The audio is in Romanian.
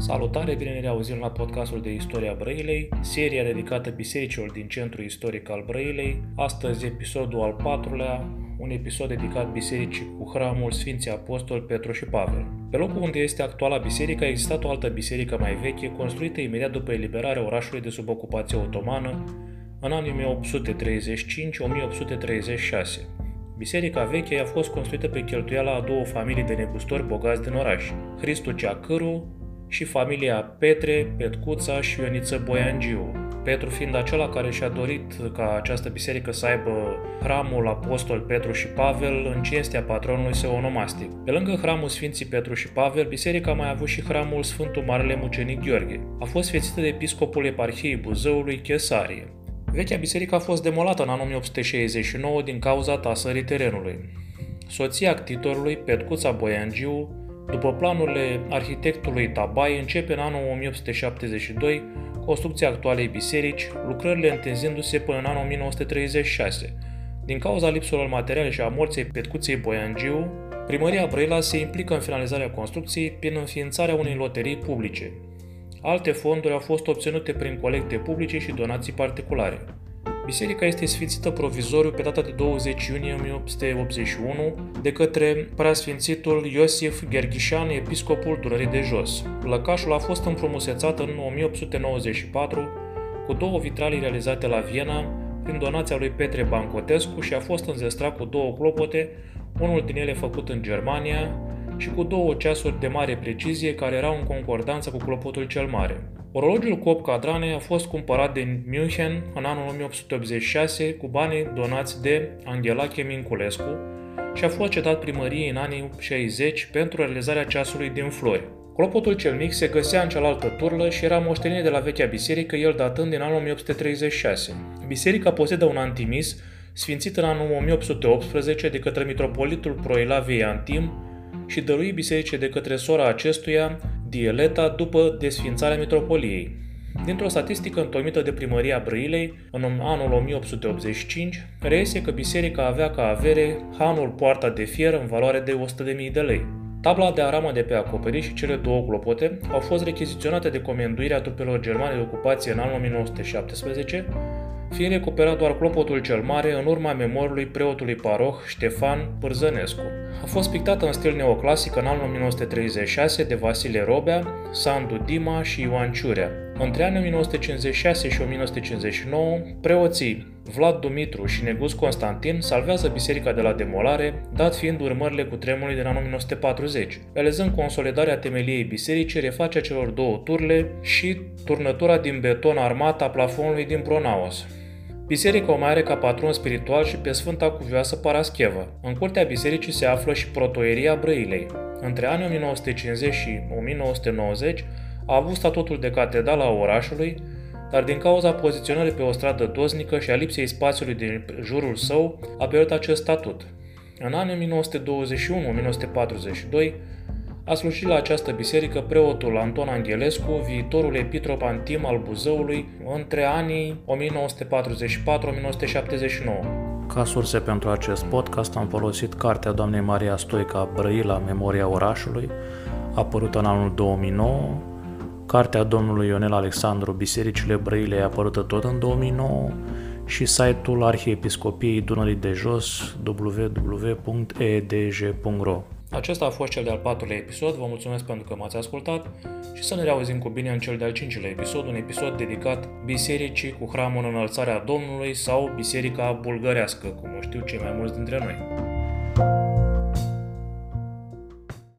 Salutare, bine ne reauzim la podcastul de Istoria Brăilei, seria dedicată bisericilor din centrul istoric al Brăilei. Astăzi episodul al patrulea, un episod dedicat bisericii cu hramul Sfinții Apostoli Petru și Pavel. Pe locul unde este actuala biserică a existat o altă biserică mai veche, construită imediat după eliberarea orașului de sub ocupație otomană, în anii 1835-1836. Biserica veche a fost construită pe cheltuiala a două familii de negustori bogați din oraș, Hristu Ceacâru și familia Petre, Petcuța și Ioniță Boiangiu. Petru fiind acela care și-a dorit ca această biserică să aibă hramul Apostol Petru și Pavel în cinstea patronului său onomastic. Pe lângă hramul Sfinții Petru și Pavel, biserica a mai avut și hramul Sfântul Marele Mucenic Gheorghe. A fost sfințită de episcopul eparhiei Buzăului, Chesarie. Vechea biserică a fost demolată în anul 1869 din cauza tasării terenului. Soția actitorului, Petcuța Boiangiu, după planurile arhitectului Tabai, începe în anul 1872 construcția actualei biserici, lucrările întinzându-se până în anul 1936. Din cauza lipsurilor materiale și a morții Petcuței Boiangiu, primăria Brăila se implică în finalizarea construcției prin înființarea unei loterii publice. Alte fonduri au fost obținute prin colecte publice și donații particulare. Biserica este sfințită provizoriu pe data de 20 iunie 1881 de către preasfințitul Iosif Gherghișan, episcopul Dunării de Jos. Lăcașul a fost împrumusețat în 1884 cu două vitralii realizate la Viena prin donația lui Petre Bancotescu și a fost înzestrat cu două clopote, unul din ele făcut în Germania, și cu două ceasuri de mare precizie care erau în concordanță cu clopotul cel mare. Orologiul Cop Cadrane a fost cumpărat din München în anul 1886 cu banii donați de Angelache Minculescu și a fost cedat primăriei în anii 60 pentru realizarea ceasului din flori. Clopotul cel mic se găsea în cealaltă turlă și era moștenire de la vechea biserică, el datând din anul 1836. Biserica posedă un antimis sfințit în anul 1818 de către mitropolitul Proilaviei Antim și dăruit bisericii de către sora acestuia, Dieleta, după desfințarea mitropoliei. Dintr-o statistică întocmită de primăria Brăilei, în anul 1885, reiese că biserica avea ca avere hanul poarta de fier în valoare de 100.000 de lei. Tabla de aramă de pe acoperiș și cele două clopote au fost rechiziționate de comenduirea trupelor germane de ocupație în anul 1917, fiind recuperat doar clopotul cel mare în urma memoriului preotului paroh Ștefan Pârzănescu. A fost pictată în stil neoclasic în anul 1936 de Vasile Robea, Sandu Dima și Ioan Ciurea. Între anii 1956 și 1959, preoții Vlad Dumitru și Negus Constantin salvează biserica de la demolare, dat fiind urmările cu tremurului din anul 1940, realizând consolidarea temeliei bisericii, refacerea celor două turle și turnătura din beton armat a plafonului din Pronaos. Biserica o mai are ca patron spiritual și pe Sfânta Cuvioasă Paraschevă. În curtea bisericii se află și protoieria Brăilei. Între anii 1950 și 1990 a avut statutul de catedrală a orașului, dar din cauza poziționării pe o stradă doznică și a lipsei spațiului din jurul său, a pierdut acest statut. În anii 1921-1942 a slujit la această biserică preotul Anton Angelescu, viitorul epitrop antim al Buzăului, între anii 1944-1979. Ca surse pentru acest podcast am folosit cartea doamnei Maria Stoica Brăila, Memoria orașului, apărută în anul 2009, cartea domnului Ionel Alexandru, Bisericile Brăilei, apărută tot în 2009, și site-ul Arhiepiscopiei Dunării de Jos www.edj.ro acesta a fost cel de-al patrulea episod, vă mulțumesc pentru că m-ați ascultat și să ne reauzim cu bine în cel de-al cincilea episod, un episod dedicat bisericii cu hramul înălțarea Domnului sau biserica bulgărească, cum o știu cei mai mulți dintre noi.